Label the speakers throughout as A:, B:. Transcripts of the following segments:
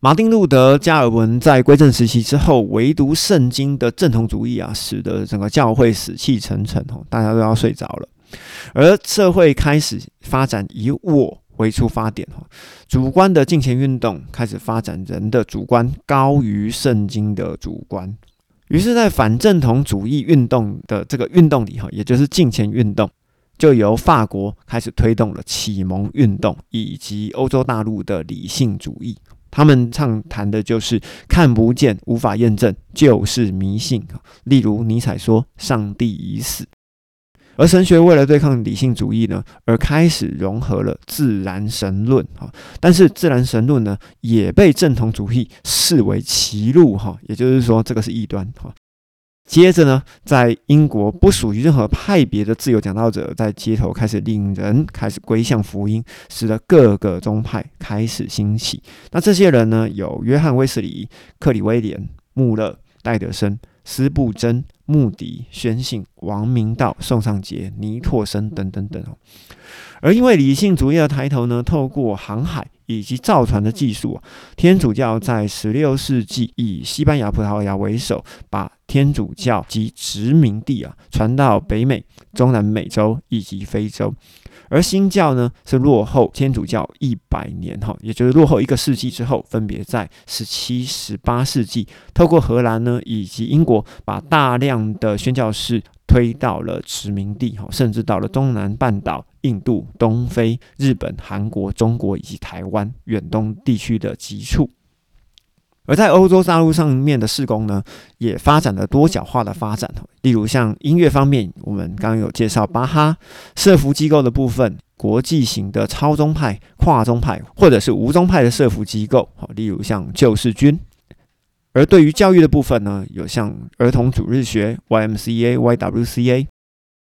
A: 马丁路德加尔文在归正时期之后，唯独圣经的正统主义啊，使得整个教会死气沉沉哦，大家都要睡着了，而社会开始发展以我为出发点哈，主观的金钱运动开始发展，人的主观高于圣经的主观，于是，在反正统主义运动的这个运动里哈，也就是金钱运动，就由法国开始推动了启蒙运动以及欧洲大陆的理性主义。他们畅谈的就是看不见、无法验证，就是迷信。例如尼采说：“上帝已死。”而神学为了对抗理性主义呢，而开始融合了自然神论。哈，但是自然神论呢，也被正统主义视为歧路。哈，也就是说，这个是异端。哈。接着呢，在英国不属于任何派别的自由讲道者在街头开始令人开始归向福音，使得各个宗派开始兴起。那这些人呢，有约翰威斯理、克里威廉、穆勒、戴德森、斯布真、穆迪、宣信、王明道、宋尚杰、尼托森等等等哦。而因为理性主义的抬头呢，透过航海以及造船的技术，天主教在十六世纪以西班牙、葡萄牙为首，把天主教及殖民地啊传到北美、中南美洲以及非洲。而新教呢是落后天主教一百年哈，也就是落后一个世纪之后，分别在十七、十八世纪，透过荷兰呢以及英国，把大量的宣教士推到了殖民地哈，甚至到了东南半岛、印度、东非、日本、韩国、中国以及台湾远东地区的极处。而在欧洲大陆上面的施工呢，也发展了多角化的发展。例如像音乐方面，我们刚刚有介绍巴哈；社服机构的部分，国际型的超宗派、跨宗派，或者是无宗派的社服机构，好，例如像救世军。而对于教育的部分呢，有像儿童主日学 （YMCA、YWCA）。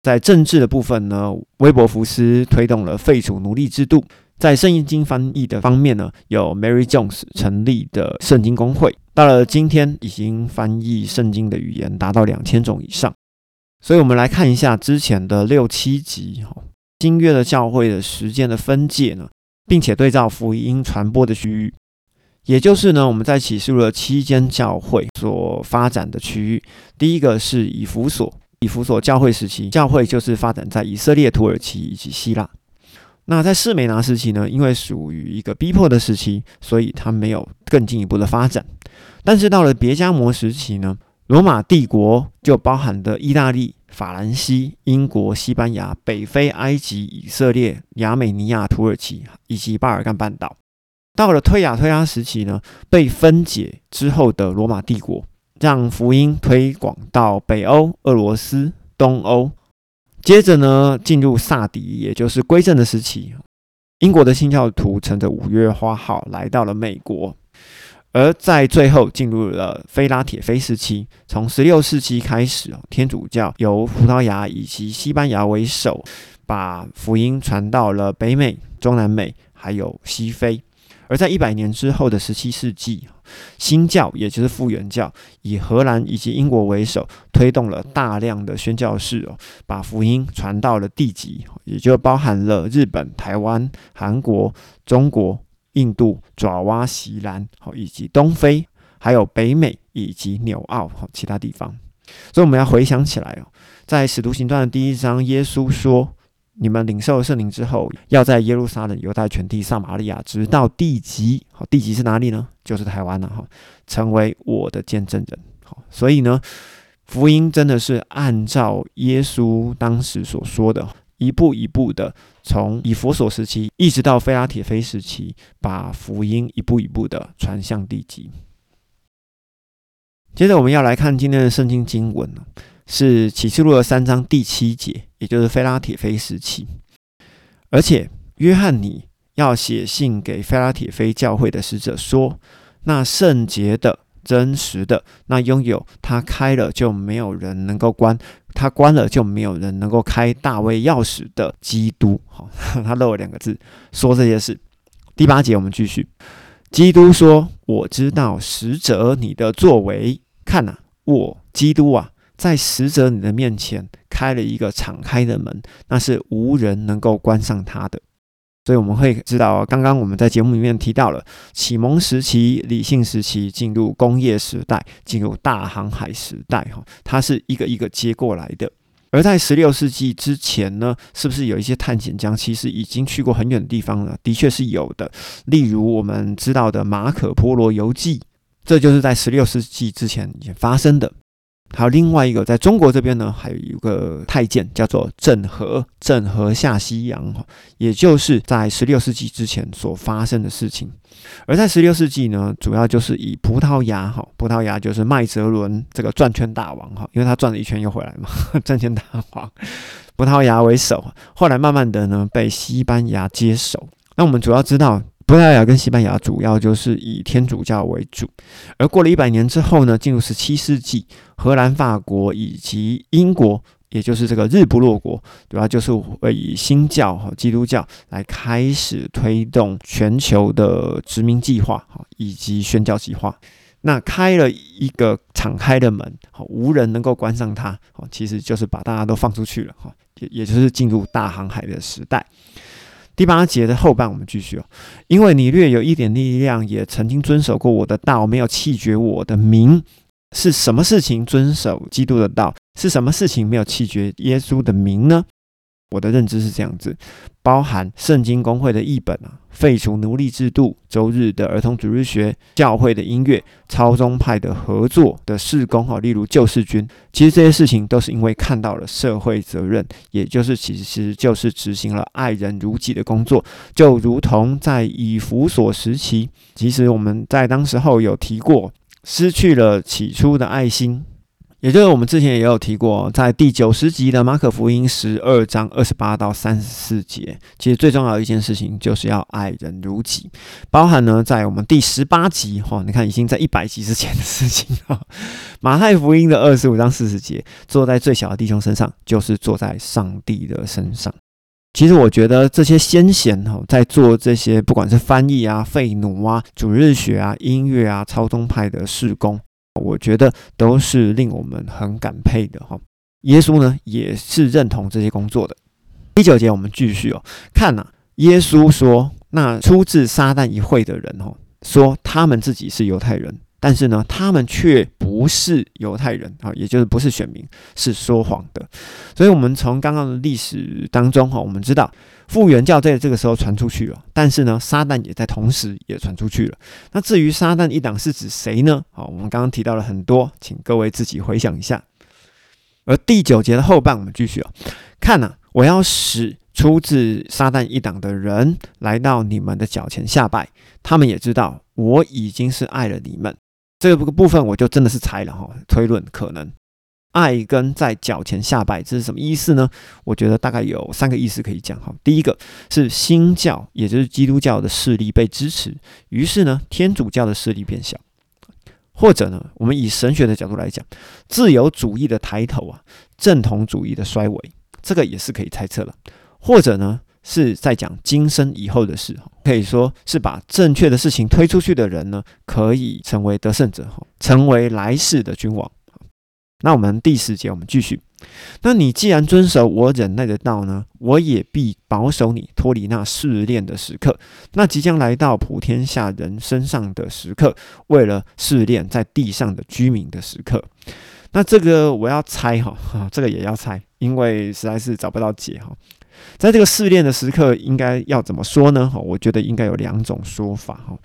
A: 在政治的部分呢，威伯福斯推动了废除奴隶制度。在圣经翻译的方面呢，有 Mary Jones 成立的圣经公会，到了今天已经翻译圣经的语言达到两千种以上。所以，我们来看一下之前的六七集哈，新约的教会的时间的分界呢，并且对照福音传播的区域，也就是呢，我们在起诉了七间教会所发展的区域。第一个是以弗所，以弗所教会时期，教会就是发展在以色列、土耳其以及希腊。那在士美拿时期呢，因为属于一个逼迫的时期，所以它没有更进一步的发展。但是到了别加摩时期呢，罗马帝国就包含的意大利、法兰西、英国、西班牙、北非、埃及、以色列、亚美尼亚、土耳其以及巴尔干半岛。到了推亚推拉时期呢，被分解之后的罗马帝国，让福音推广到北欧、俄罗斯、东欧。接着呢，进入萨迪，也就是归正的时期。英国的新教徒乘着五月花号来到了美国，而在最后进入了菲拉铁菲时期。从十六世纪开始，天主教由葡萄牙以及西班牙为首，把福音传到了北美、中南美，还有西非。而在一百年之后的十七世纪，新教也就是复原教，以荷兰以及英国为首，推动了大量的宣教士哦，把福音传到了地极，也就包含了日本、台湾、韩国、中国、印度、爪哇、西兰，好以及东非，还有北美以及纽澳好其他地方。所以我们要回想起来哦，在使徒行传的第一章，耶稣说。你们领受圣灵之后，要在耶路撒冷、犹太全地、撒玛利亚，直到地极。好，地极是哪里呢？就是台湾了哈，成为我的见证人。好，所以呢，福音真的是按照耶稣当时所说的，一步一步的从以佛所时期一直到菲拉铁菲时期，把福音一步一步的传向地极。接着我们要来看今天的圣经经文是启示录的三章第七节，也就是菲拉铁菲时期。而且约翰尼要写信给菲拉铁菲教会的使者说：“那圣洁的、真实的，那拥有他开了就没有人能够关，他关了就没有人能够开大卫钥匙的基督。”好，他漏了两个字，说这些事。第八节我们继续。基督说：“我知道使者你的作为，看呐，我基督啊。”在使者你的面前开了一个敞开的门，那是无人能够关上它的。所以我们会知道，刚刚我们在节目里面提到了启蒙时期、理性时期，进入工业时代，进入大航海时代，哈，它是一个一个接过来的。而在十六世纪之前呢，是不是有一些探险家其实已经去过很远的地方了？的确是有的，例如我们知道的《马可波罗游记》，这就是在十六世纪之前已经发生的。还有另外一个，在中国这边呢，还有一个太监叫做郑和，郑和下西洋，也就是在十六世纪之前所发生的事情。而在十六世纪呢，主要就是以葡萄牙哈，葡萄牙就是麦哲伦这个转圈大王哈，因为他转了一圈又回来嘛，转圈大王，葡萄牙为首，后来慢慢的呢被西班牙接手。那我们主要知道。葡萄牙跟西班牙主要就是以天主教为主，而过了一百年之后呢，进入十七世纪，荷兰、法国以及英国，也就是这个日不落国，主要就是会以新教和基督教来开始推动全球的殖民计划以及宣教计划，那开了一个敞开的门，好无人能够关上它，好其实就是把大家都放出去了哈，也也就是进入大航海的时代。第八节的后半，我们继续哦。因为你略有一点力量，也曾经遵守过我的道，没有弃绝我的名。是什么事情遵守基督的道？是什么事情没有弃绝耶稣的名呢？我的认知是这样子，包含圣经公会的译本啊，废除奴隶制度，周日的儿童主日学，教会的音乐，超宗派的合作的事工哈，例如救世军，其实这些事情都是因为看到了社会责任，也就是其实就是执行了爱人如己的工作，就如同在以弗所时期，其实我们在当时候有提过，失去了起初的爱心。也就是我们之前也有提过，在第九十集的马可福音十二章二十八到三十四节，其实最重要的一件事情就是要爱人如己，包含呢在我们第十八集哈，你看已经在一百集之前的事情了。马太福音的二十五章四十节，坐在最小的弟兄身上，就是坐在上帝的身上。其实我觉得这些先贤哈，在做这些不管是翻译啊、废奴啊、主日学啊、音乐啊、超宗派的事工。我觉得都是令我们很感佩的哈。耶稣呢也是认同这些工作的。第九节我们继续哦，看呐，耶稣说，那出自撒旦一会的人哦，说他们自己是犹太人，但是呢，他们却不是犹太人啊，也就是不是选民，是说谎的。所以，我们从刚刚的历史当中哈，我们知道。复原教在这个时候传出去了，但是呢，撒旦也在同时也传出去了。那至于撒旦一党是指谁呢？好，我们刚刚提到了很多，请各位自己回想一下。而第九节的后半，我们继续啊，看呐，我要使出自撒旦一党的人来到你们的脚前下拜，他们也知道我已经是爱了你们。这个部分我就真的是猜了哈，推论可能。爱跟在脚前下拜，这是什么意思呢？我觉得大概有三个意思可以讲哈。第一个是新教，也就是基督教的势力被支持，于是呢，天主教的势力变小；或者呢，我们以神学的角度来讲，自由主义的抬头啊，正统主义的衰微，这个也是可以猜测了；或者呢，是在讲今生以后的事，可以说是把正确的事情推出去的人呢，可以成为得胜者哈，成为来世的君王。那我们第十节，我们继续。那你既然遵守我忍耐的道呢，我也必保守你脱离那试炼的时刻，那即将来到普天下人身上的时刻，为了试炼在地上的居民的时刻。那这个我要猜哈，这个也要猜，因为实在是找不到解哈。在这个试炼的时刻，应该要怎么说呢？哈，我觉得应该有两种说法哈，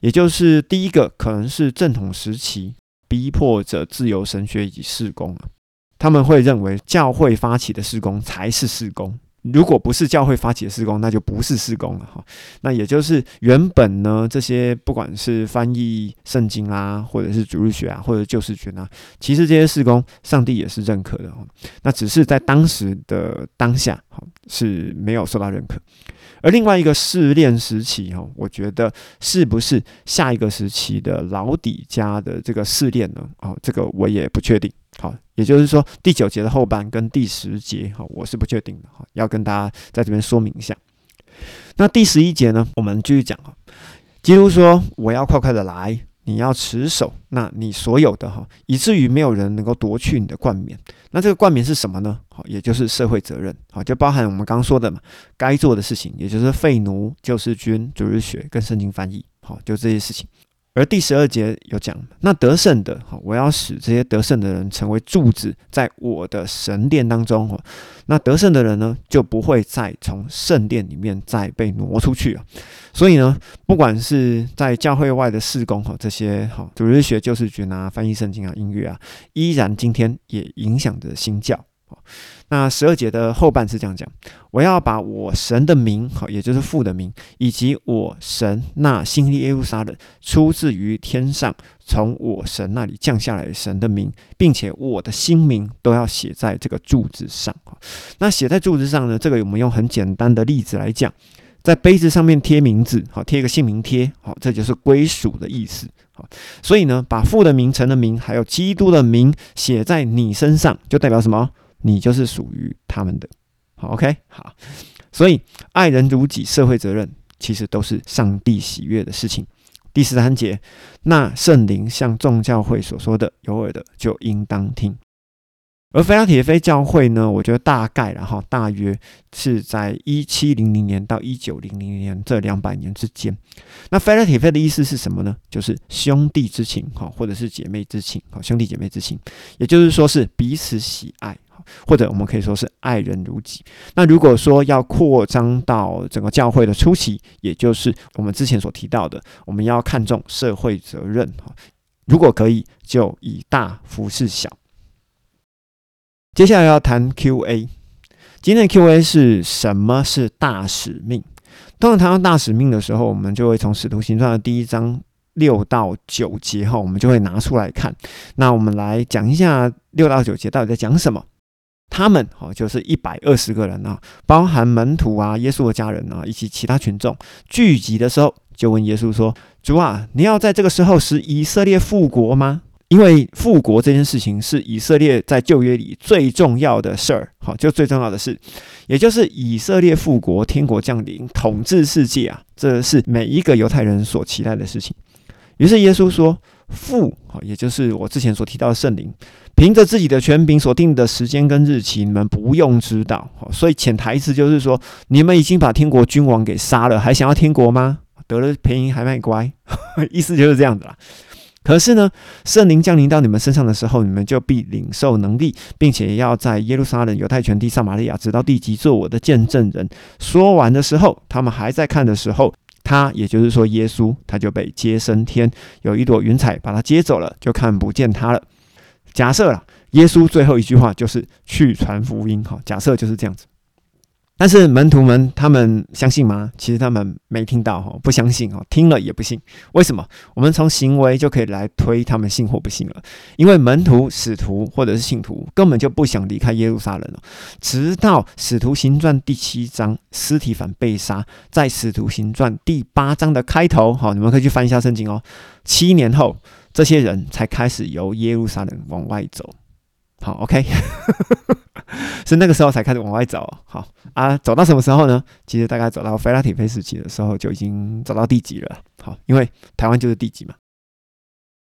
A: 也就是第一个可能是正统时期。逼迫着自由神学以及事工啊，他们会认为教会发起的事工才是事工，如果不是教会发起的施工，那就不是施工了哈。那也就是原本呢，这些不管是翻译圣经啊，或者是主日学啊，或者救世军啊，其实这些施工，上帝也是认可的哈。那只是在当时的当下，哈是没有受到认可。而另外一个试炼时期，哈，我觉得是不是下一个时期的老底家的这个试炼呢？哦，这个我也不确定。好，也就是说第九节的后半跟第十节，哈，我是不确定的。哈，要跟大家在这边说明一下。那第十一节呢，我们继续讲啊。基督说：“我要快快的来，你要持守那你所有的哈，以至于没有人能够夺去你的冠冕。那这个冠冕是什么呢？好，也就是社会责任，好，就包含我们刚刚说的嘛，该做的事情，也就是废奴、救世军、主日学跟圣经翻译，好，就这些事情。而第十二节有讲，那得胜的，哈，我要使这些得胜的人成为柱子，在我的神殿当中，哈，那得胜的人呢，就不会再从圣殿里面再被挪出去了。所以呢，不管是在教会外的事工，哈，这些哈，主日学、救世军啊、翻译圣经啊、音乐啊，依然今天也影响着新教。那十二节的后半是这样讲：我要把我神的名，好，也就是父的名，以及我神那新耶路撒冷出自于天上，从我神那里降下来神的名，并且我的新名都要写在这个柱子上。那写在柱子上呢？这个我们用很简单的例子来讲，在杯子上面贴名字，好，贴一个姓名贴，好，这就是归属的意思。好，所以呢，把父的名、神的名，还有基督的名写在你身上，就代表什么？你就是属于他们的，好，OK，好，所以爱人如己，社会责任其实都是上帝喜悦的事情。第十三节，那圣灵像众教会所说的，有耳的就应当听。而菲拉铁菲教会呢，我觉得大概然后大约是在一七零零年到一九零零年这两百年之间。那菲拉铁菲的意思是什么呢？就是兄弟之情，哈，或者是姐妹之情，哈，兄弟姐妹之情，也就是说是彼此喜爱。或者我们可以说是爱人如己。那如果说要扩张到整个教会的初期，也就是我们之前所提到的，我们要看重社会责任哈。如果可以，就以大服侍小。接下来要谈 Q&A。今天的 Q&A 是什么是大使命？当然谈到大使命的时候，我们就会从使徒行传的第一章六到九节哈，我们就会拿出来看。那我们来讲一下六到九节到底在讲什么。他们哦，就是一百二十个人啊，包含门徒啊、耶稣的家人啊，以及其他群众聚集的时候，就问耶稣说：“主啊，你要在这个时候使以色列复国吗？因为复国这件事情是以色列在旧约里最重要的事儿，好，就最重要的事，也就是以色列复国、天国降临、统治世界啊，这是每一个犹太人所期待的事情。于是耶稣说：‘复，好，也就是我之前所提到的圣灵。’凭着自己的权柄所定的时间跟日期，你们不用知道。好所以潜台词就是说，你们已经把天国君王给杀了，还想要天国吗？得了便宜还卖乖，意思就是这样子啦。可是呢，圣灵降临到你们身上的时候，你们就必领受能力，并且要在耶路撒冷、犹太全地、撒玛利亚，直到地极，做我的见证人。说完的时候，他们还在看的时候，他也就是说耶稣，他就被接升天，有一朵云彩把他接走了，就看不见他了。假设了耶稣最后一句话就是去传福音，哈，假设就是这样子。但是门徒们他们相信吗？其实他们没听到，哈，不相信，哈，听了也不信。为什么？我们从行为就可以来推他们信或不信了。因为门徒、使徒或者是信徒根本就不想离开耶路撒冷了。直到使徒行传第七章，尸体反被杀，在使徒行传第八章的开头，哈，你们可以去翻一下圣经哦。七年后。这些人才开始由耶路撒冷往外走，好，OK，是那个时候才开始往外走，好啊，走到什么时候呢？其实大概走到菲拉提菲时期的时候就已经走到地级了，好，因为台湾就是地级嘛，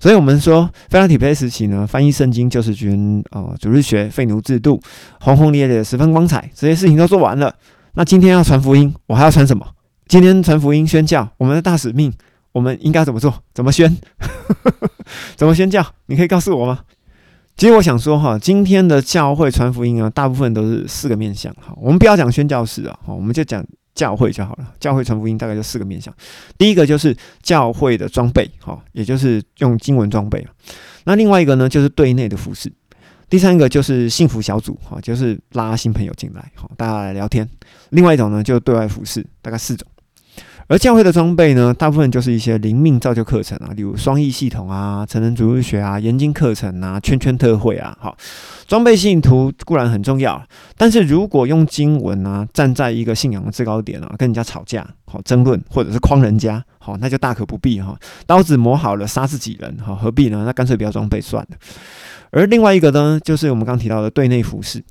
A: 所以我们说菲拉提菲时期呢，翻译圣经、救世军、哦，主日学、废奴制度，轰轰烈烈、十分光彩，这些事情都做完了。那今天要传福音，我还要传什么？今天传福音宣教，我们的大使命。我们应该怎么做？怎么宣？怎么宣教？你可以告诉我吗？其实我想说哈，今天的教会传福音啊，大部分都是四个面向哈。我们不要讲宣教士啊，好，我们就讲教会就好了。教会传福音大概就四个面向。第一个就是教会的装备，哈，也就是用经文装备那另外一个呢，就是对内的服饰。第三个就是幸福小组，哈，就是拉新朋友进来，好，大家来聊天。另外一种呢，就是对外服饰，大概四种。而教会的装备呢，大部分就是一些灵命造就课程啊，例如双翼系统啊、成人主日学啊、研经课程啊、圈圈特会啊。好，装备信徒固然很重要，但是如果用经文啊，站在一个信仰的制高点啊，跟人家吵架、好争论，或者是诓人家，好，那就大可不必哈。刀子磨好了，杀自己人，好，何必呢？那干脆不要装备算了。而另外一个呢，就是我们刚提到的对内服饰。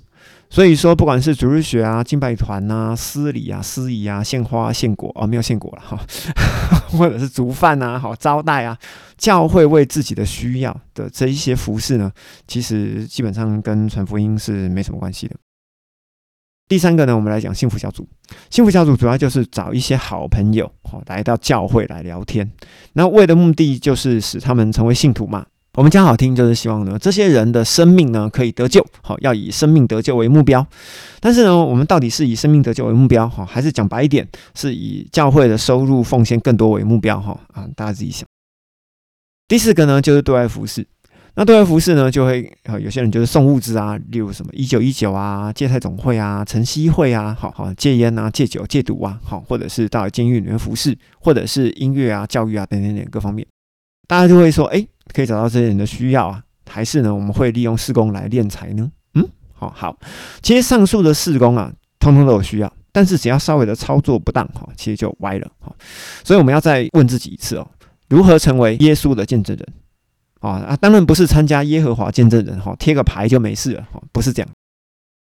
A: 所以说，不管是主日学啊、敬拜团啊、司礼啊、司仪啊、献花、献果哦，没有献果了哈，或者是煮饭啊、好招待啊，教会为自己的需要的这一些服饰呢，其实基本上跟传福音是没什么关系的。第三个呢，我们来讲幸福小组。幸福小组主要就是找一些好朋友，好来到教会来聊天，那为的目的就是使他们成为信徒嘛。我们讲好听，就是希望呢，这些人的生命呢可以得救，好，要以生命得救为目标。但是呢，我们到底是以生命得救为目标，哈，还是讲白一点，是以教会的收入奉献更多为目标，哈啊，大家自己想。第四个呢，就是对外服饰。那对外服饰呢，就会啊，有些人就是送物资啊，例如什么一九一九啊、芥菜总会啊、晨曦会啊，好好戒烟啊、戒酒、戒毒啊，好，或者是到监狱里面服侍，或者是音乐啊、教育啊等等等各方面，大家就会说，哎。可以找到这些人的需要啊，还是呢？我们会利用四工来敛财呢？嗯，好好。其实上述的四工啊，通通都有需要，但是只要稍微的操作不当哈，其实就歪了哈。所以我们要再问自己一次哦：如何成为耶稣的见证人？啊啊，当然不是参加耶和华见证人哈，贴个牌就没事了哈，不是这样。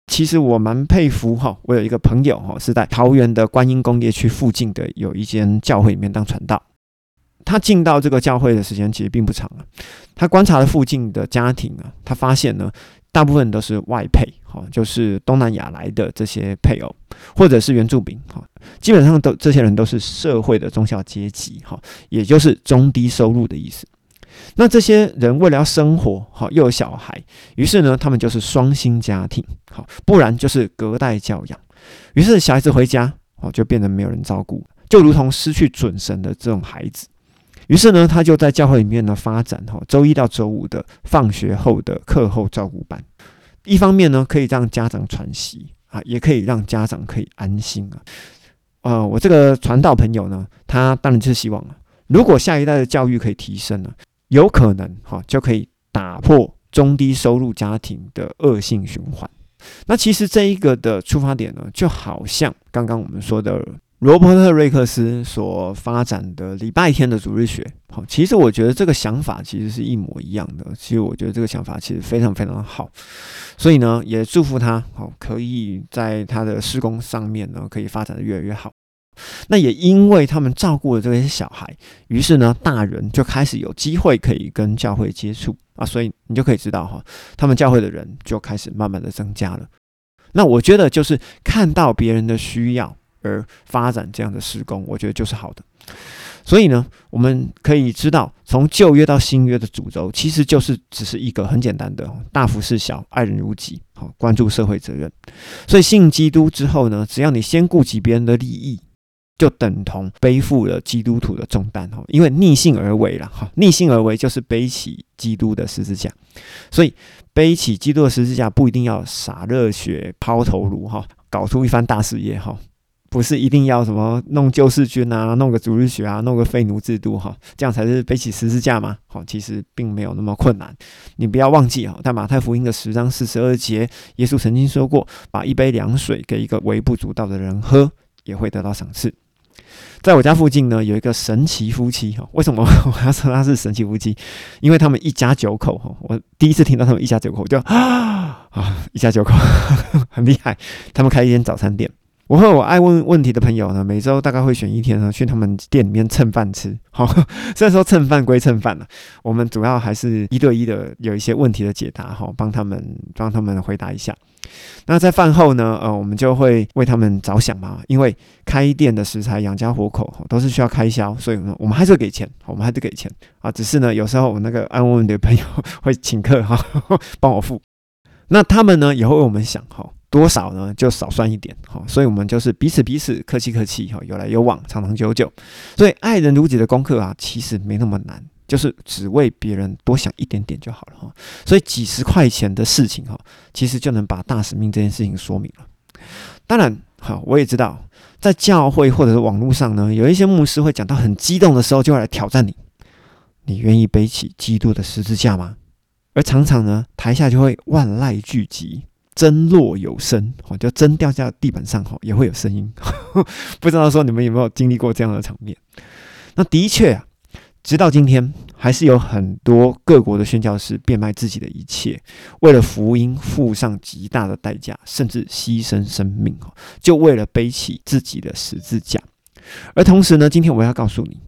A: 其实我蛮佩服哈，我有一个朋友哈，是在桃园的观音工业区附近的有一间教会里面当传道。他进到这个教会的时间其实并不长啊。他观察了附近的家庭啊，他发现呢，大部分都是外配，哈，就是东南亚来的这些配偶，或者是原住民，哈，基本上都这些人都是社会的中小阶级，哈，也就是中低收入的意思。那这些人为了要生活，哈，又有小孩，于是呢，他们就是双薪家庭，好，不然就是隔代教养。于是小孩子回家，哦，就变得没有人照顾，就如同失去准神的这种孩子。于是呢，他就在教会里面呢发展哈，周一到周五的放学后的课后照顾班。一方面呢，可以让家长喘息啊，也可以让家长可以安心啊。呃，我这个传道朋友呢，他当然就是希望啊，如果下一代的教育可以提升呢，有可能哈就可以打破中低收入家庭的恶性循环。那其实这一个的出发点呢，就好像刚刚我们说的。罗伯特·瑞克斯所发展的礼拜天的主日学，好，其实我觉得这个想法其实是一模一样的。其实我觉得这个想法其实非常非常好，所以呢，也祝福他，好，可以在他的施工上面呢，可以发展的越来越好。那也因为他们照顾了这些小孩，于是呢，大人就开始有机会可以跟教会接触啊，所以你就可以知道哈，他们教会的人就开始慢慢的增加了。那我觉得就是看到别人的需要。而发展这样的施工，我觉得就是好的。所以呢，我们可以知道，从旧约到新约的主轴，其实就是只是一个很简单的大福事小，爱人如己，好关注社会责任。所以信基督之后呢，只要你先顾及别人的利益，就等同背负了基督徒的重担哈。因为逆性而为了哈，逆性而为就是背起基督的十字架。所以背起基督的十字架，不一定要洒热血、抛头颅哈，搞出一番大事业哈。不是一定要什么弄救世军啊，弄个主日学啊，弄个废奴制度哈，这样才是背起十字架吗？好，其实并没有那么困难。你不要忘记哈，在马太福音的十章四十二节，耶稣曾经说过，把一杯凉水给一个微不足道的人喝，也会得到赏赐。在我家附近呢，有一个神奇夫妻哈。为什么 我要说他是神奇夫妻？因为他们一家九口哈。我第一次听到他们一家九口，就啊 啊，一家九口 很厉害。他们开一间早餐店。我和我爱问问题的朋友呢，每周大概会选一天呢，去他们店里面蹭饭吃。好，虽然说蹭饭归蹭饭了，我们主要还是一对一的有一些问题的解答，哈，帮他们帮他们回答一下。那在饭后呢，呃，我们就会为他们着想嘛，因为开店的食材养家糊口都是需要开销，所以呢，我们还是给钱，我们还是给钱啊。只是呢，有时候我那个爱问问的朋友会请客哈，帮我付。那他们呢，也会为我们想哈。多少呢？就少算一点，哈，所以我们就是彼此彼此客气客气，哈，有来有往，长长久久。所以爱人如己的功课啊，其实没那么难，就是只为别人多想一点点就好了，哈。所以几十块钱的事情，哈，其实就能把大使命这件事情说明了。当然，好，我也知道，在教会或者是网络上呢，有一些牧师会讲到很激动的时候，就会来挑战你：你愿意背起基督的十字架吗？而常常呢，台下就会万籁俱寂。针落有声，哦，就针掉在地板上，哈，也会有声音。不知道说你们有没有经历过这样的场面？那的确啊，直到今天，还是有很多各国的宣教士变卖自己的一切，为了福音付上极大的代价，甚至牺牲生命，就为了背起自己的十字架。而同时呢，今天我要告诉你，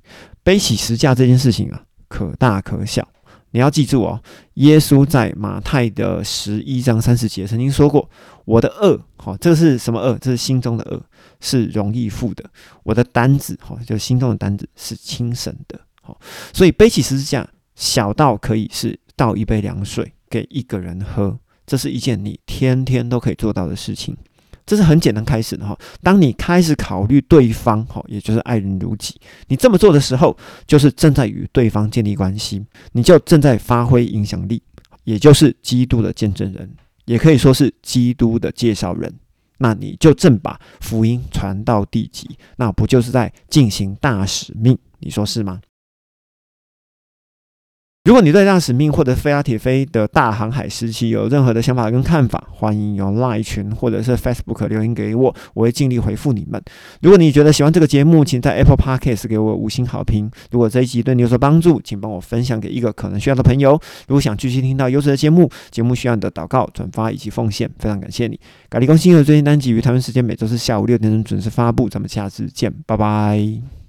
A: 背起十字架这件事情啊，可大可小。你要记住哦，耶稣在马太的十一章三十节曾经说过：“我的恶，好，这是什么恶？这是心中的恶，是容易负的；我的担子，好，就心中的担子是轻省的。好，所以背起十字架，小到可以是倒一杯凉水给一个人喝，这是一件你天天都可以做到的事情。”这是很简单开始的哈。当你开始考虑对方哈，也就是爱人如己，你这么做的时候，就是正在与对方建立关系，你就正在发挥影响力，也就是基督的见证人，也可以说是基督的介绍人。那你就正把福音传到地极，那不就是在进行大使命？你说是吗？如果你对大使命或者飞阿铁飞的大航海时期有任何的想法跟看法，欢迎用 Line 群或者是 Facebook 留言给我，我会尽力回复你们。如果你觉得喜欢这个节目，请在 Apple Podcast 给我五星好评。如果这一集对你有所帮助，请帮我分享给一个可能需要的朋友。如果想继续听到优质的节目，节目需要你的祷告、转发以及奉献，非常感谢你。咖喱公新的最新单集于台湾时间每周四下午六点钟准时发布，咱们下次见，拜拜。